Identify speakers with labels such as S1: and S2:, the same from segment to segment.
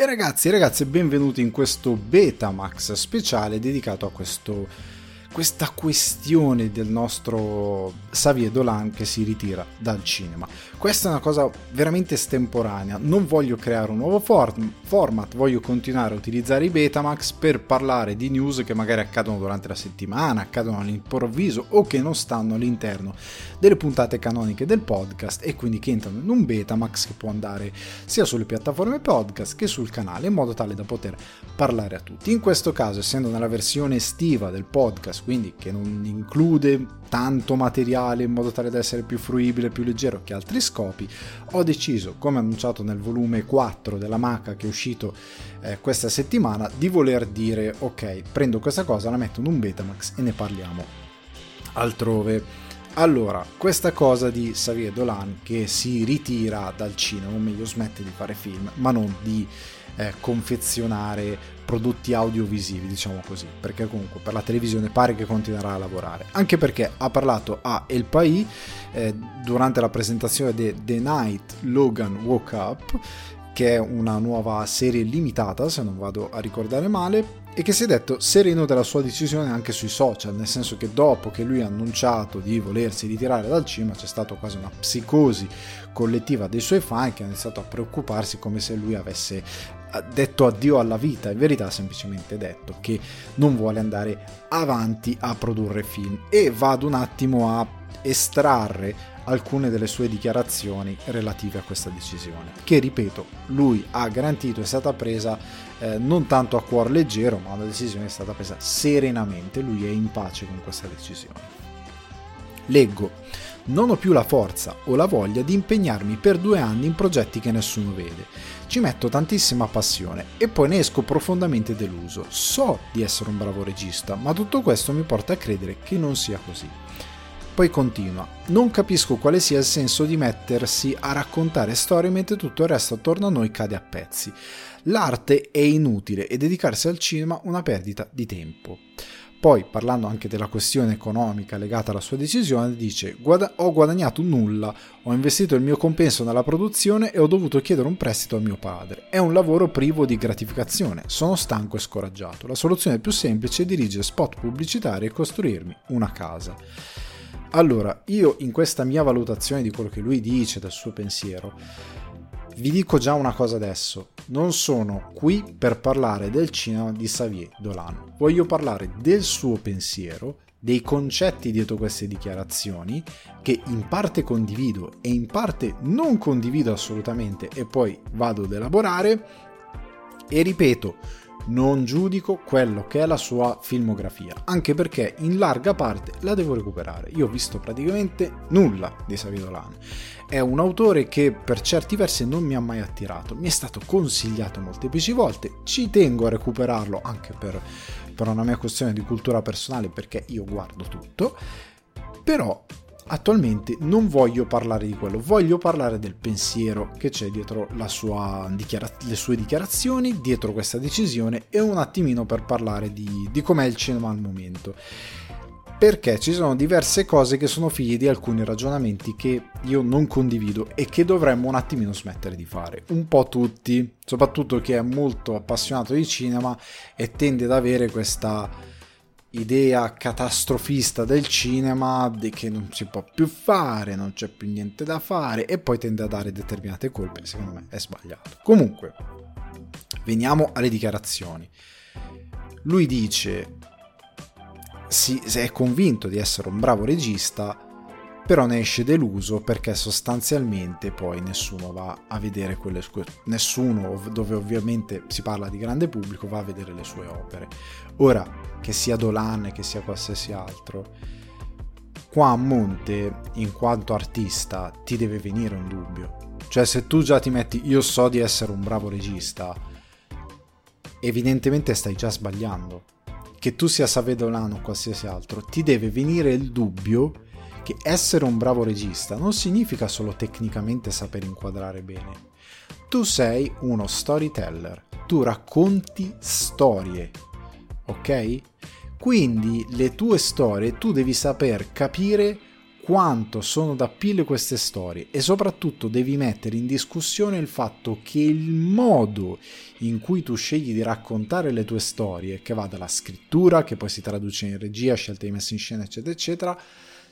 S1: E ragazzi e ragazze, benvenuti in questo Betamax speciale dedicato a questo questa questione del nostro Xavier Dolan che si ritira dal cinema. Questa è una cosa veramente estemporanea, non voglio creare un nuovo form- format, voglio continuare a utilizzare i Betamax per parlare di news che magari accadono durante la settimana, accadono all'improvviso o che non stanno all'interno delle puntate canoniche del podcast e quindi che entrano in un Betamax che può andare sia sulle piattaforme podcast che sul canale in modo tale da poter parlare a tutti. In questo caso, essendo nella versione estiva del podcast, quindi che non include tanto materiale in modo tale da essere più fruibile, più leggero che altri scopi, ho deciso, come annunciato nel volume 4 della Maca che è uscito eh, questa settimana, di voler dire ok, prendo questa cosa, la metto in un Betamax e ne parliamo altrove. Allora, questa cosa di Xavier Dolan che si ritira dal cinema, o meglio smette di fare film, ma non di eh, confezionare prodotti audiovisivi, diciamo così, perché comunque per la televisione pare che continuerà a lavorare, anche perché ha parlato a El País eh, durante la presentazione di The Night Logan Woke Up, che è una nuova serie limitata, se non vado a ricordare male, e che si è detto sereno della sua decisione anche sui social, nel senso che dopo che lui ha annunciato di volersi ritirare dal cinema c'è stata quasi una psicosi collettiva dei suoi fan che hanno iniziato a preoccuparsi come se lui avesse detto addio alla vita, in verità ha semplicemente detto che non vuole andare avanti a produrre film. E vado un attimo a estrarre alcune delle sue dichiarazioni relative a questa decisione, che ripeto, lui ha garantito è stata presa eh, non tanto a cuor leggero, ma una decisione è stata presa serenamente, lui è in pace con questa decisione. Leggo, non ho più la forza o la voglia di impegnarmi per due anni in progetti che nessuno vede. Ci metto tantissima passione e poi ne esco profondamente deluso. So di essere un bravo regista, ma tutto questo mi porta a credere che non sia così. Poi continua, non capisco quale sia il senso di mettersi a raccontare storie mentre tutto il resto attorno a noi cade a pezzi. L'arte è inutile e dedicarsi al cinema una perdita di tempo. Poi, parlando anche della questione economica legata alla sua decisione, dice: Ho guadagnato nulla, ho investito il mio compenso nella produzione e ho dovuto chiedere un prestito a mio padre. È un lavoro privo di gratificazione, sono stanco e scoraggiato. La soluzione più semplice è dirigere spot pubblicitari e costruirmi una casa. Allora, io in questa mia valutazione di quello che lui dice, del suo pensiero, vi dico già una cosa adesso, non sono qui per parlare del cinema di Xavier Dolan, voglio parlare del suo pensiero, dei concetti dietro queste dichiarazioni, che in parte condivido e in parte non condivido assolutamente e poi vado ad elaborare, e ripeto, non giudico quello che è la sua filmografia, anche perché in larga parte la devo recuperare. Io ho visto praticamente nulla di Xavier Dolan. È un autore che per certi versi non mi ha mai attirato, mi è stato consigliato molteplici volte, ci tengo a recuperarlo anche per, per una mia questione di cultura personale perché io guardo tutto, però attualmente non voglio parlare di quello, voglio parlare del pensiero che c'è dietro dichiara- le sue dichiarazioni, dietro questa decisione e un attimino per parlare di, di com'è il cinema al momento. Perché ci sono diverse cose che sono figlie di alcuni ragionamenti che io non condivido e che dovremmo un attimino smettere di fare. Un po' tutti, soprattutto chi è molto appassionato di cinema e tende ad avere questa idea catastrofista del cinema di che non si può più fare, non c'è più niente da fare e poi tende a dare determinate colpe, secondo me è sbagliato. Comunque, veniamo alle dichiarazioni. Lui dice si è convinto di essere un bravo regista, però ne esce deluso perché sostanzialmente poi nessuno va a vedere quelle sue nessuno dove ovviamente si parla di grande pubblico va a vedere le sue opere. Ora che sia Dolan che sia qualsiasi altro qua a monte in quanto artista ti deve venire un dubbio. Cioè se tu già ti metti io so di essere un bravo regista evidentemente stai già sbagliando. Che tu sia Savedolan o qualsiasi altro ti deve venire il dubbio che essere un bravo regista non significa solo tecnicamente saper inquadrare bene. Tu sei uno storyteller, tu racconti storie, ok? Quindi le tue storie tu devi saper capire quanto sono da pile queste storie e soprattutto devi mettere in discussione il fatto che il modo in cui tu scegli di raccontare le tue storie, che va dalla scrittura, che poi si traduce in regia, scelta di messa in scena, eccetera, eccetera,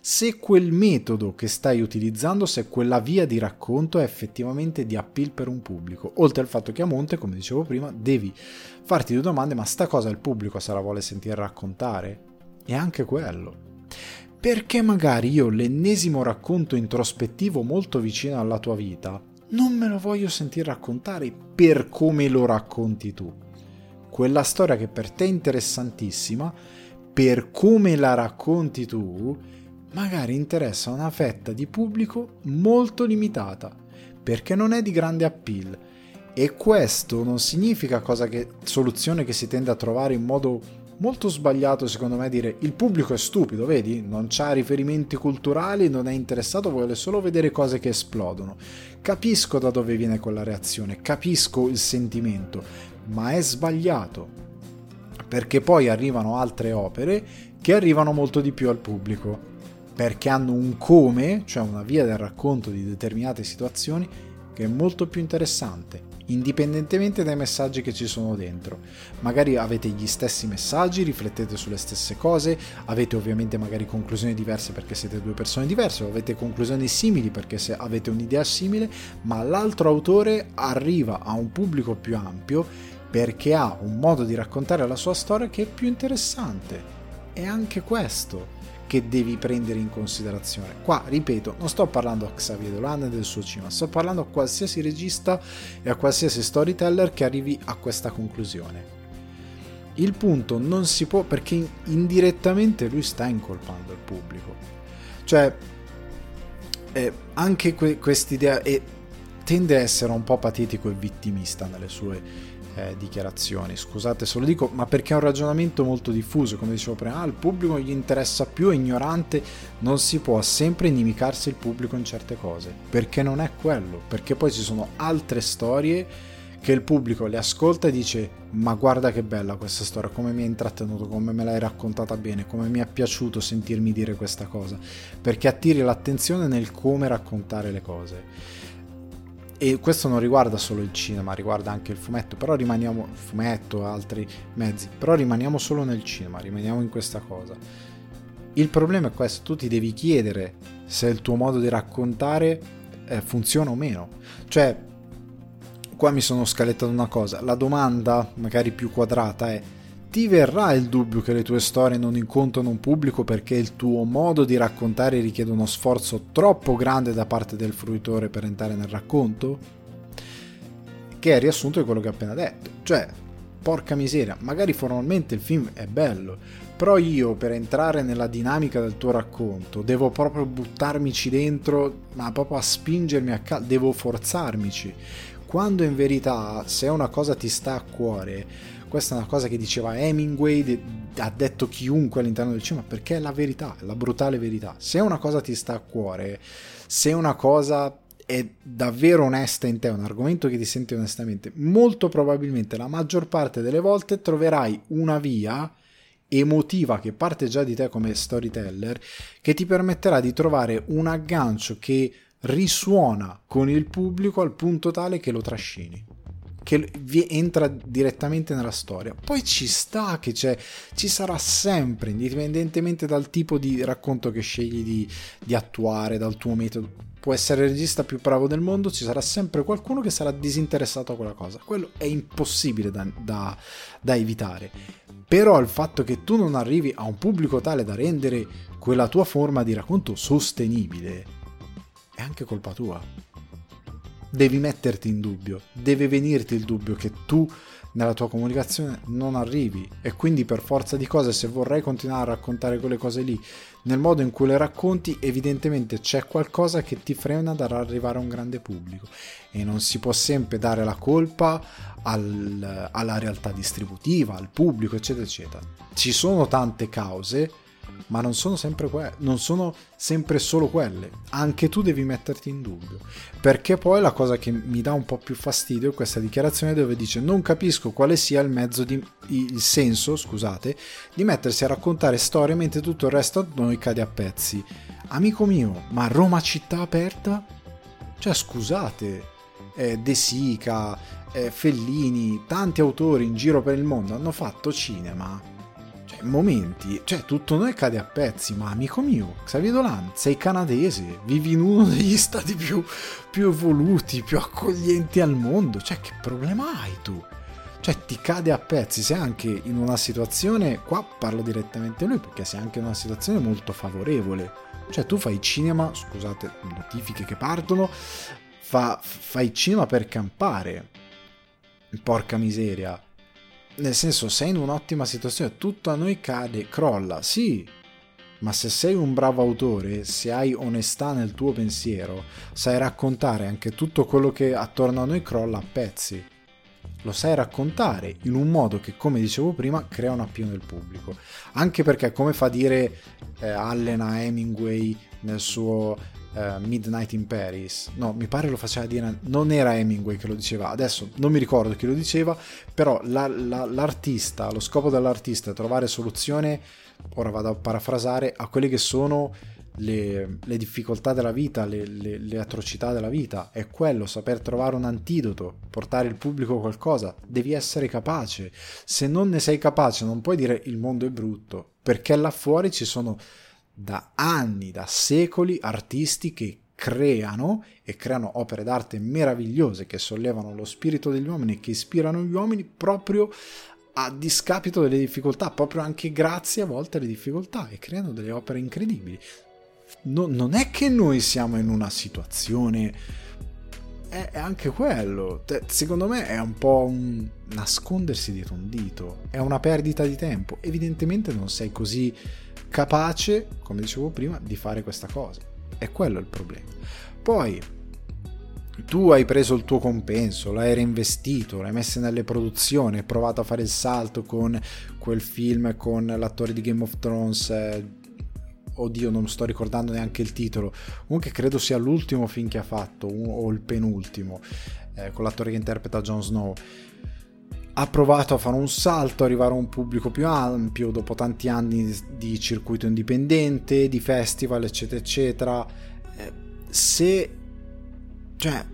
S1: se quel metodo che stai utilizzando, se quella via di racconto è effettivamente di appeal per un pubblico. Oltre al fatto che a monte, come dicevo prima, devi farti due domande, ma sta cosa il pubblico se la vuole sentire raccontare? E anche quello. Perché magari io l'ennesimo racconto introspettivo molto vicino alla tua vita non me lo voglio sentire raccontare per come lo racconti tu. Quella storia che per te è interessantissima, per come la racconti tu, magari interessa una fetta di pubblico molto limitata, perché non è di grande appeal. E questo non significa che, soluzione che si tende a trovare in modo molto sbagliato secondo me dire il pubblico è stupido, vedi? Non ha riferimenti culturali, non è interessato, vuole solo vedere cose che esplodono. Capisco da dove viene quella reazione, capisco il sentimento, ma è sbagliato. Perché poi arrivano altre opere che arrivano molto di più al pubblico perché hanno un come, cioè una via del racconto di determinate situazioni, che è molto più interessante, indipendentemente dai messaggi che ci sono dentro. Magari avete gli stessi messaggi, riflettete sulle stesse cose, avete ovviamente magari conclusioni diverse perché siete due persone diverse, o avete conclusioni simili perché avete un'idea simile, ma l'altro autore arriva a un pubblico più ampio perché ha un modo di raccontare la sua storia che è più interessante. E anche questo che devi prendere in considerazione. Qua, ripeto, non sto parlando a Xavier Dolan e del suo cinema, sto parlando a qualsiasi regista e a qualsiasi storyteller che arrivi a questa conclusione. Il punto non si può perché indirettamente lui sta incolpando il pubblico. Cioè, eh, anche que- quest'idea e tende a essere un po' patetico e vittimista nelle sue eh, dichiarazioni. Scusate se lo dico, ma perché è un ragionamento molto diffuso, come dicevo prima, al pubblico gli interessa più, è ignorante, non si può sempre inimicarsi il pubblico in certe cose, perché non è quello, perché poi ci sono altre storie che il pubblico le ascolta e dice ma guarda che bella questa storia, come mi ha intrattenuto, come me l'hai raccontata bene, come mi è piaciuto sentirmi dire questa cosa, perché attiri l'attenzione nel come raccontare le cose e questo non riguarda solo il cinema, riguarda anche il fumetto, però rimaniamo fumetto, altri mezzi, però rimaniamo solo nel cinema, rimaniamo in questa cosa. Il problema è questo, tu ti devi chiedere se il tuo modo di raccontare eh, funziona o meno. Cioè, qua mi sono scalettato una cosa, la domanda magari più quadrata è ti verrà il dubbio che le tue storie non incontrano un pubblico perché il tuo modo di raccontare richiede uno sforzo troppo grande da parte del fruitore per entrare nel racconto? Che è riassunto di quello che ho appena detto. Cioè, porca miseria, magari formalmente il film è bello, però io per entrare nella dinamica del tuo racconto devo proprio buttarmici dentro, ma proprio a spingermi a caldo, devo forzarmici. Quando in verità, se una cosa ti sta a cuore, questa è una cosa che diceva Hemingway, ha detto chiunque all'interno del cinema, perché è la verità, è la brutale verità. Se una cosa ti sta a cuore, se una cosa è davvero onesta in te, un argomento che ti senti onestamente, molto probabilmente la maggior parte delle volte troverai una via emotiva che parte già di te come storyteller che ti permetterà di trovare un aggancio che risuona con il pubblico al punto tale che lo trascini che entra direttamente nella storia. Poi ci sta che c'è, ci sarà sempre, indipendentemente dal tipo di racconto che scegli di, di attuare, dal tuo metodo. Può essere il regista più bravo del mondo, ci sarà sempre qualcuno che sarà disinteressato a quella cosa. Quello è impossibile da, da, da evitare. Però il fatto che tu non arrivi a un pubblico tale da rendere quella tua forma di racconto sostenibile è anche colpa tua devi metterti in dubbio, deve venirti il dubbio che tu nella tua comunicazione non arrivi. E quindi per forza di cose se vorrei continuare a raccontare quelle cose lì nel modo in cui le racconti evidentemente c'è qualcosa che ti frena dall'arrivare a un grande pubblico. E non si può sempre dare la colpa al, alla realtà distributiva, al pubblico eccetera eccetera. Ci sono tante cause ma non sono sempre que- non sono sempre solo quelle. Anche tu devi metterti in dubbio. Perché poi la cosa che mi dà un po' più fastidio è questa dichiarazione dove dice non capisco quale sia il mezzo di il senso, scusate, di mettersi a raccontare storie mentre tutto il resto a noi cade a pezzi. Amico mio, ma Roma città aperta? Cioè, scusate, eh, De Sica, eh, Fellini, tanti autori in giro per il mondo hanno fatto cinema momenti, cioè tutto noi cade a pezzi, ma amico mio, Xavier Dolan, sei canadese, vivi in uno degli stati più, più evoluti, più accoglienti al mondo, cioè che problema hai tu? Cioè ti cade a pezzi, sei anche in una situazione, qua parlo direttamente a lui perché sei anche in una situazione molto favorevole, cioè tu fai cinema, scusate, notifiche che partono, fa, fai cinema per campare, porca miseria, nel senso, sei in un'ottima situazione, tutto a noi cade, crolla, sì, ma se sei un bravo autore, se hai onestà nel tuo pensiero, sai raccontare anche tutto quello che attorno a noi crolla a pezzi. Lo sai raccontare in un modo che, come dicevo prima, crea un appieno del pubblico. Anche perché, come fa dire eh, Allen a Hemingway nel suo uh, Midnight in Paris. No, mi pare lo faceva dire, non era Hemingway che lo diceva, adesso non mi ricordo chi lo diceva, però la, la, l'artista, lo scopo dell'artista è trovare soluzione, ora vado a parafrasare, a quelle che sono le, le difficoltà della vita, le, le, le, atrocità della vita, è quello, saper trovare un antidoto, portare il pubblico qualcosa, devi essere capace. Se non ne sei capace non puoi dire il mondo è brutto, perché là fuori ci sono da anni, da secoli, artisti che creano e creano opere d'arte meravigliose che sollevano lo spirito degli uomini e che ispirano gli uomini proprio a discapito delle difficoltà, proprio anche grazie a volte alle difficoltà e creano delle opere incredibili. No, non è che noi siamo in una situazione è, anche quello. Secondo me è un po' un nascondersi dietro un dito, è una perdita di tempo. Evidentemente non sei così capace, come dicevo prima, di fare questa cosa. È quello il problema. Poi tu hai preso il tuo compenso, l'hai reinvestito, l'hai messo nelle produzioni, hai provato a fare il salto con quel film con l'attore di Game of Thrones. Eh, oddio, non sto ricordando neanche il titolo. Comunque credo sia l'ultimo film che ha fatto, o il penultimo, eh, con l'attore che interpreta Jon Snow ha provato a fare un salto, arrivare a un pubblico più ampio dopo tanti anni di circuito indipendente, di festival, eccetera, eccetera. Eh, se cioè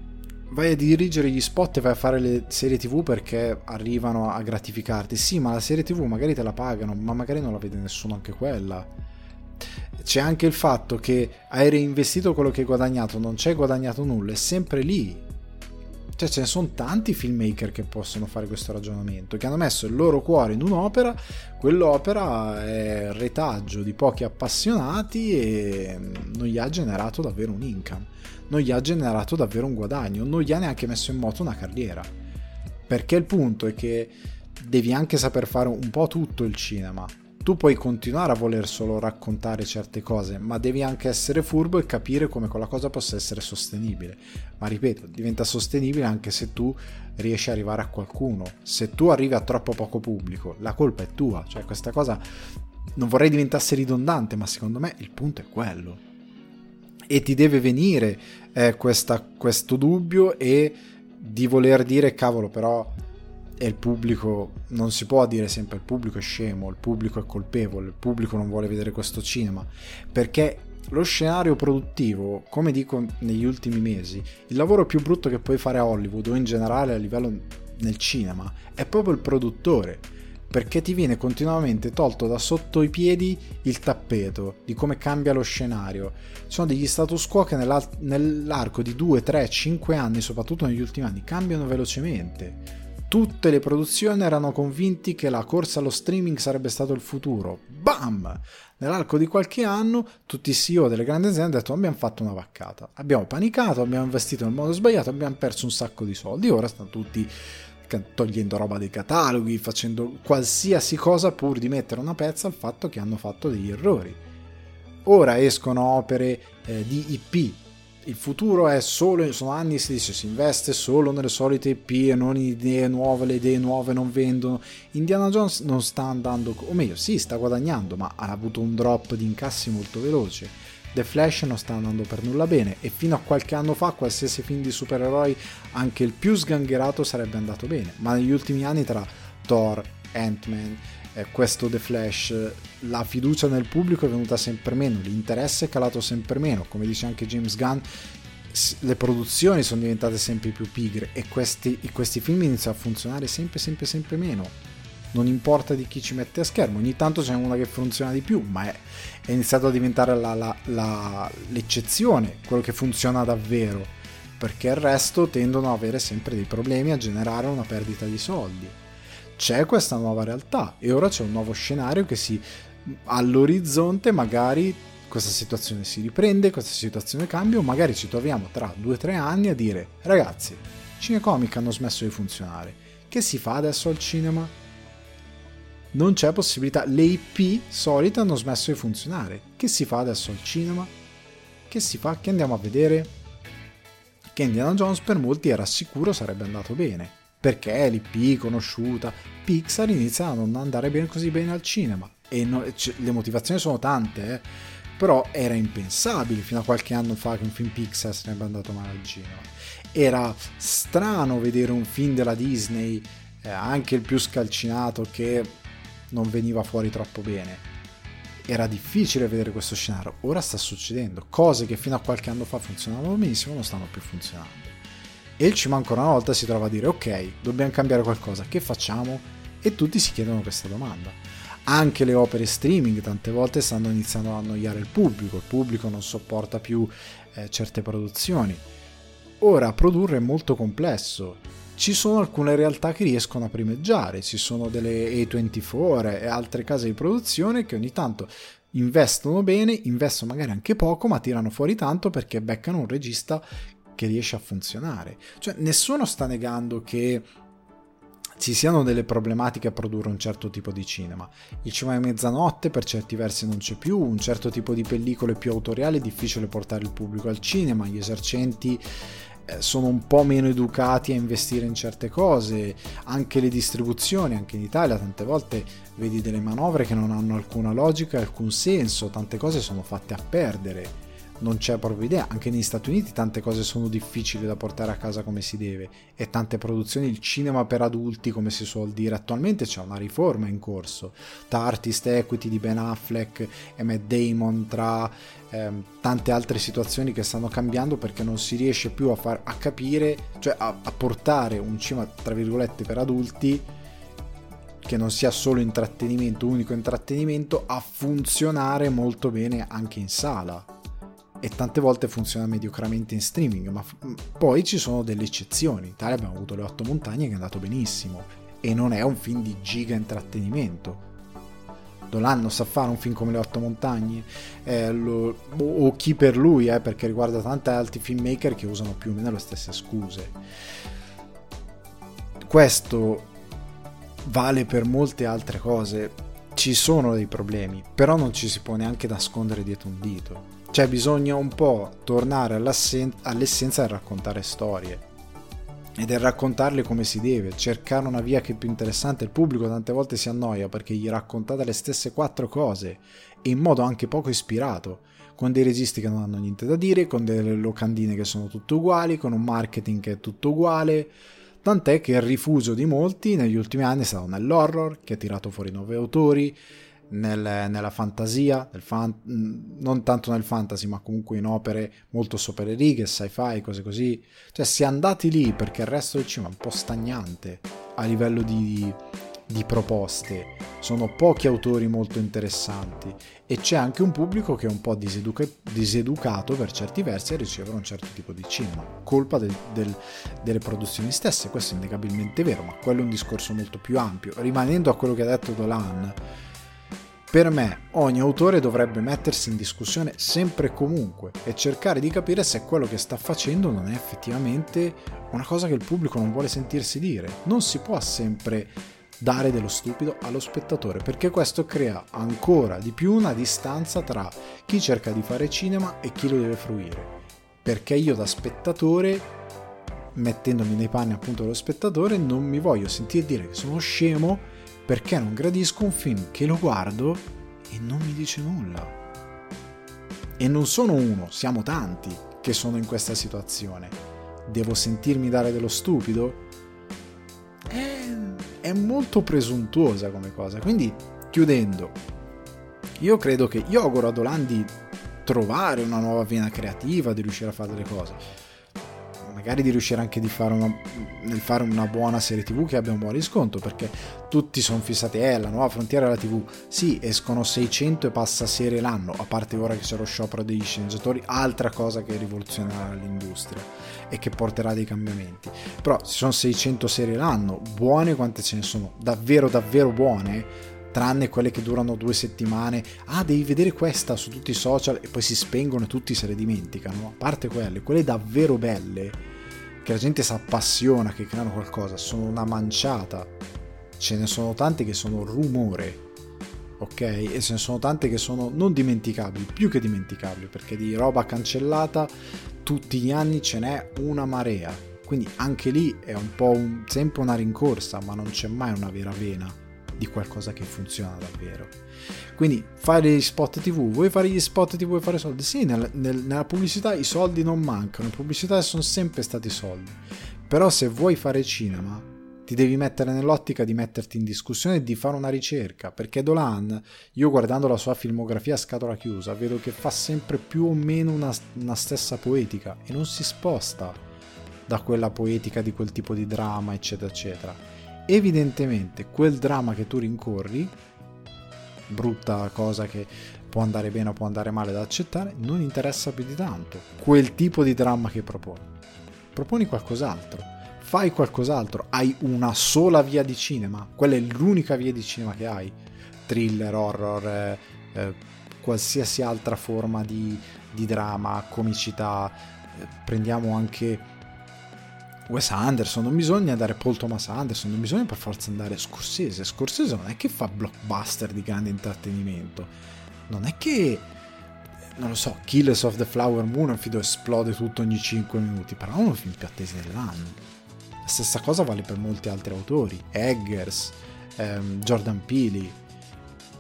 S1: vai a dirigere gli spot e vai a fare le serie tv perché arrivano a gratificarti, sì, ma la serie tv magari te la pagano, ma magari non la vede nessuno anche quella. C'è anche il fatto che hai reinvestito quello che hai guadagnato, non c'è guadagnato nulla, è sempre lì cioè ce ne sono tanti filmmaker che possono fare questo ragionamento, che hanno messo il loro cuore in un'opera, quell'opera è retaggio di pochi appassionati e non gli ha generato davvero un income, non gli ha generato davvero un guadagno, non gli ha neanche messo in moto una carriera. Perché il punto è che devi anche saper fare un po' tutto il cinema, tu puoi continuare a voler solo raccontare certe cose, ma devi anche essere furbo e capire come quella cosa possa essere sostenibile. Ma ripeto, diventa sostenibile anche se tu riesci ad arrivare a qualcuno. Se tu arrivi a troppo poco pubblico, la colpa è tua. Cioè, questa cosa non vorrei diventasse ridondante, ma secondo me il punto è quello. E ti deve venire eh, questa, questo dubbio e di voler dire, cavolo, però e il pubblico non si può dire sempre il pubblico è scemo, il pubblico è colpevole, il pubblico non vuole vedere questo cinema, perché lo scenario produttivo, come dico negli ultimi mesi, il lavoro più brutto che puoi fare a Hollywood o in generale a livello nel cinema è proprio il produttore, perché ti viene continuamente tolto da sotto i piedi il tappeto di come cambia lo scenario. Sono degli status quo che nell'arco di 2, 3, 5 anni, soprattutto negli ultimi anni, cambiano velocemente Tutte le produzioni erano convinti che la corsa allo streaming sarebbe stato il futuro. Bam! Nell'arco di qualche anno tutti i CEO delle grandi aziende hanno detto abbiamo fatto una vaccata, abbiamo panicato, abbiamo investito nel modo sbagliato, abbiamo perso un sacco di soldi, ora stanno tutti togliendo roba dai cataloghi, facendo qualsiasi cosa pur di mettere una pezza al fatto che hanno fatto degli errori. Ora escono opere eh, di IP il futuro è solo, sono anni si dice si investe solo nelle solite IP e non in idee nuove, le idee nuove non vendono. Indiana Jones non sta andando, o meglio, sì, sta guadagnando, ma ha avuto un drop di incassi molto veloce. The Flash non sta andando per nulla bene e fino a qualche anno fa qualsiasi film di supereroi, anche il più sgangherato, sarebbe andato bene, ma negli ultimi anni tra Thor, Ant-Man, eh, questo The Flash, la fiducia nel pubblico è venuta sempre meno, l'interesse è calato sempre meno, come dice anche James Gunn, le produzioni sono diventate sempre più pigre e questi, questi film iniziano a funzionare sempre sempre sempre meno. Non importa di chi ci mette a schermo, ogni tanto c'è una che funziona di più, ma è, è iniziato a diventare la, la, la, l'eccezione, quello che funziona davvero, perché il resto tendono ad avere sempre dei problemi, a generare una perdita di soldi c'è questa nuova realtà e ora c'è un nuovo scenario che si all'orizzonte magari questa situazione si riprende, questa situazione cambia o magari ci troviamo tra due o tre anni a dire ragazzi, Cinecomic hanno smesso di funzionare, che si fa adesso al cinema? Non c'è possibilità, le IP solite hanno smesso di funzionare, che si fa adesso al cinema? Che si fa? Che andiamo a vedere? Che Indiana Jones per molti era sicuro sarebbe andato bene perché l'IP conosciuta, Pixar inizia a non andare bene così bene al cinema e no, c- le motivazioni sono tante, eh? però era impensabile fino a qualche anno fa che un film Pixar sarebbe andato male al cinema. Era strano vedere un film della Disney, eh, anche il più scalcinato, che non veniva fuori troppo bene. Era difficile vedere questo scenario, ora sta succedendo, cose che fino a qualche anno fa funzionavano benissimo non stanno più funzionando e il CIMA ancora una volta si trova a dire ok, dobbiamo cambiare qualcosa, che facciamo? E tutti si chiedono questa domanda. Anche le opere streaming tante volte stanno iniziando a annoiare il pubblico, il pubblico non sopporta più eh, certe produzioni. Ora, produrre è molto complesso. Ci sono alcune realtà che riescono a primeggiare, ci sono delle A24 e altre case di produzione che ogni tanto investono bene, investono magari anche poco, ma tirano fuori tanto perché beccano un regista che riesce a funzionare. Cioè, nessuno sta negando che ci siano delle problematiche a produrre un certo tipo di cinema. Il cinema di mezzanotte per certi versi non c'è più, un certo tipo di pellicole più autoriali è difficile portare il pubblico al cinema, gli esercenti eh, sono un po' meno educati a investire in certe cose, anche le distribuzioni, anche in Italia tante volte vedi delle manovre che non hanno alcuna logica alcun senso, tante cose sono fatte a perdere non c'è proprio idea. Anche negli Stati Uniti tante cose sono difficili da portare a casa come si deve e tante produzioni, il cinema per adulti come si suol dire, attualmente c'è una riforma in corso tra Artist Equity di Ben Affleck e Matt Damon, tra ehm, tante altre situazioni che stanno cambiando perché non si riesce più a, far, a capire, cioè a, a portare un cinema tra virgolette per adulti che non sia solo intrattenimento, unico intrattenimento, a funzionare molto bene anche in sala e tante volte funziona mediocramente in streaming, ma f- poi ci sono delle eccezioni. In Italia abbiamo avuto Le Otto Montagne che è andato benissimo e non è un film di giga intrattenimento. Dolan non sa fare un film come Le Otto Montagne eh, lo, o chi per lui, eh, perché riguarda tanti altri filmmaker che usano più o meno le stesse scuse. Questo vale per molte altre cose. Ci sono dei problemi, però non ci si può neanche nascondere dietro un dito cioè bisogna un po' tornare all'essenza del raccontare storie e del raccontarle come si deve, cercare una via che è più interessante. Il pubblico tante volte si annoia perché gli raccontate le stesse quattro cose e in modo anche poco ispirato, con dei registi che non hanno niente da dire, con delle locandine che sono tutte uguali, con un marketing che è tutto uguale. Tant'è che il rifugio di molti negli ultimi anni è stato nell'horror, che ha tirato fuori nuovi autori, nel, nella fantasia, nel fan, non tanto nel fantasy, ma comunque in opere molto sopra sci-fi, cose così. Cioè, si è andati lì perché il resto del cinema è un po' stagnante a livello di, di proposte. Sono pochi autori molto interessanti e c'è anche un pubblico che è un po' diseduca- diseducato per certi versi a ricevere un certo tipo di cinema, colpa del, del, delle produzioni stesse. Questo è innegabilmente vero, ma quello è un discorso molto più ampio. Rimanendo a quello che ha detto Dolan per me ogni autore dovrebbe mettersi in discussione sempre e comunque e cercare di capire se quello che sta facendo non è effettivamente una cosa che il pubblico non vuole sentirsi dire. Non si può sempre dare dello stupido allo spettatore perché questo crea ancora di più una distanza tra chi cerca di fare cinema e chi lo deve fruire. perché io da spettatore, mettendomi nei panni appunto dello spettatore, non mi voglio sentire dire che sono scemo perché non gradisco un film che lo guardo e non mi dice nulla. E non sono uno, siamo tanti che sono in questa situazione. Devo sentirmi dare dello stupido? È, è molto presuntuosa come cosa. Quindi, chiudendo, io credo che io auguro ad Olandi trovare una nuova vena creativa, di riuscire a fare delle cose. Magari di riuscire anche di fare una, nel fare una buona serie TV che abbia un buon riscontro, perché tutti sono fissati, eh, la nuova frontiera della TV. Sì, escono 600 e passa serie l'anno, a parte ora che c'è lo sciopero degli sceneggiatori, altra cosa che rivoluzionerà l'industria e che porterà dei cambiamenti. Però ci sono 600 serie l'anno, buone quante ce ne sono, davvero davvero buone tranne quelle che durano due settimane. Ah, devi vedere questa su tutti i social e poi si spengono e tutti se le dimenticano. A parte quelle, quelle davvero belle, che la gente si appassiona, che creano qualcosa, sono una manciata. Ce ne sono tante che sono rumore, ok? E ce ne sono tante che sono non dimenticabili, più che dimenticabili, perché di roba cancellata tutti gli anni ce n'è una marea. Quindi anche lì è un po' un, sempre una rincorsa, ma non c'è mai una vera vena di qualcosa che funziona davvero. Quindi fare gli spot TV, vuoi fare gli spot TV e fare soldi? Sì, nel, nel, nella pubblicità i soldi non mancano, in pubblicità sono sempre stati soldi. Però se vuoi fare cinema, ti devi mettere nell'ottica di metterti in discussione e di fare una ricerca, perché Dolan, io guardando la sua filmografia a scatola chiusa, vedo che fa sempre più o meno una, una stessa poetica e non si sposta da quella poetica di quel tipo di dramma, eccetera, eccetera evidentemente quel dramma che tu rincorri, brutta cosa che può andare bene o può andare male da accettare, non interessa più di tanto quel tipo di dramma che proponi. Proponi qualcos'altro, fai qualcos'altro, hai una sola via di cinema, quella è l'unica via di cinema che hai, thriller, horror, eh, eh, qualsiasi altra forma di, di dramma, comicità, eh, prendiamo anche Wes Anderson, non bisogna andare Paul Thomas Anderson, non bisogna per forza andare Scorsese. Scorsese non è che fa blockbuster di grande intrattenimento, non è che, non lo so, Killers of the Flower Moon un film esplode tutto ogni 5 minuti, però è uno film più attesi dell'anno. La stessa cosa vale per molti altri autori, Eggers, ehm, Jordan Peele,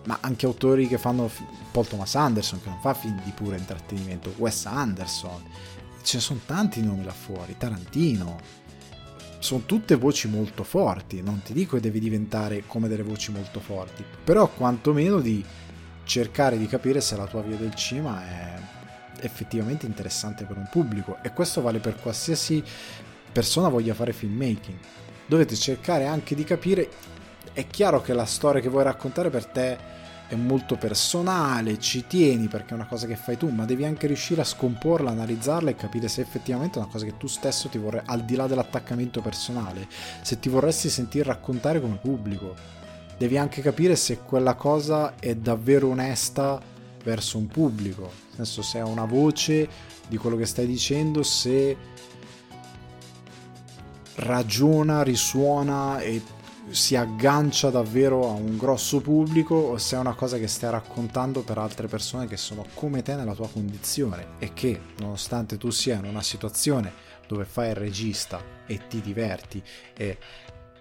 S1: ma anche autori che fanno Paul Thomas Anderson che non fa film di puro intrattenimento, Wes Anderson ce ne sono tanti nomi là fuori, Tarantino, sono tutte voci molto forti, non ti dico che devi diventare come delle voci molto forti, però quantomeno di cercare di capire se la tua via del cinema è effettivamente interessante per un pubblico e questo vale per qualsiasi persona voglia fare filmmaking. Dovete cercare anche di capire, è chiaro che la storia che vuoi raccontare per te è molto personale, ci tieni perché è una cosa che fai tu, ma devi anche riuscire a scomporla, analizzarla e capire se effettivamente è una cosa che tu stesso ti vorrei, al di là dell'attaccamento personale, se ti vorresti sentire raccontare come pubblico. Devi anche capire se quella cosa è davvero onesta verso un pubblico, nel senso se è una voce di quello che stai dicendo, se ragiona, risuona e si aggancia davvero a un grosso pubblico o se è una cosa che stai raccontando per altre persone che sono come te nella tua condizione e che nonostante tu sia in una situazione dove fai il regista e ti diverti e,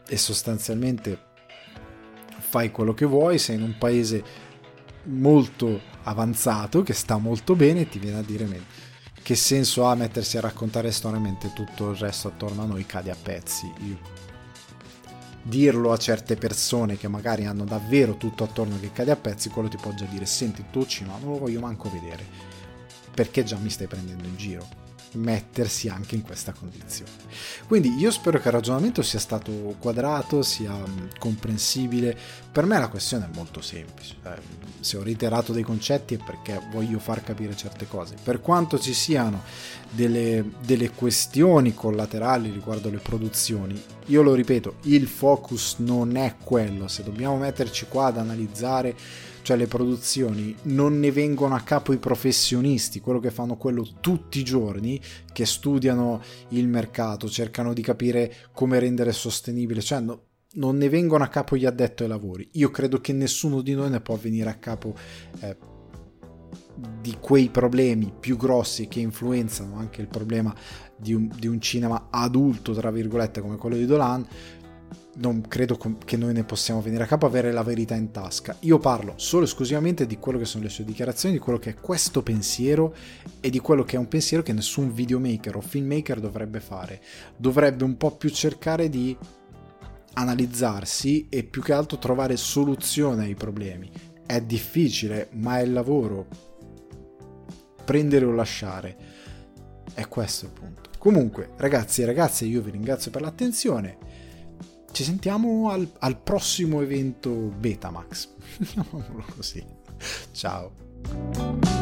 S1: e sostanzialmente fai quello che vuoi, sei in un paese molto avanzato che sta molto bene e ti viene a dire che senso ha mettersi a raccontare storie mentre tutto il resto attorno a noi cade a pezzi. Io dirlo a certe persone che magari hanno davvero tutto attorno che cade a pezzi, quello ti può già dire senti tu cinema non lo voglio manco vedere. Perché già mi stai prendendo in giro mettersi anche in questa condizione. Quindi io spero che il ragionamento sia stato quadrato, sia comprensibile. Per me la questione è molto semplice. Eh, se ho reiterato dei concetti è perché voglio far capire certe cose. Per quanto ci siano delle, delle questioni collaterali riguardo le produzioni, io lo ripeto, il focus non è quello. Se dobbiamo metterci qua ad analizzare cioè le produzioni, non ne vengono a capo i professionisti, quello che fanno quello tutti i giorni, che studiano il mercato, cercano di capire come rendere sostenibile, cioè no, non ne vengono a capo gli addetti ai lavori. Io credo che nessuno di noi ne può venire a capo eh, di quei problemi più grossi che influenzano anche il problema di un, di un cinema adulto, tra virgolette, come quello di Dolan, non credo che noi ne possiamo venire a capo avere la verità in tasca. Io parlo solo e esclusivamente di quello che sono le sue dichiarazioni, di quello che è questo pensiero e di quello che è un pensiero che nessun videomaker o filmmaker dovrebbe fare. Dovrebbe un po' più cercare di analizzarsi e più che altro trovare soluzione ai problemi. È difficile, ma è il lavoro. Prendere o lasciare. È questo il punto. Comunque, ragazzi e ragazze, io vi ringrazio per l'attenzione ci sentiamo al, al prossimo evento Betamax. Chiamiamolo così. Ciao.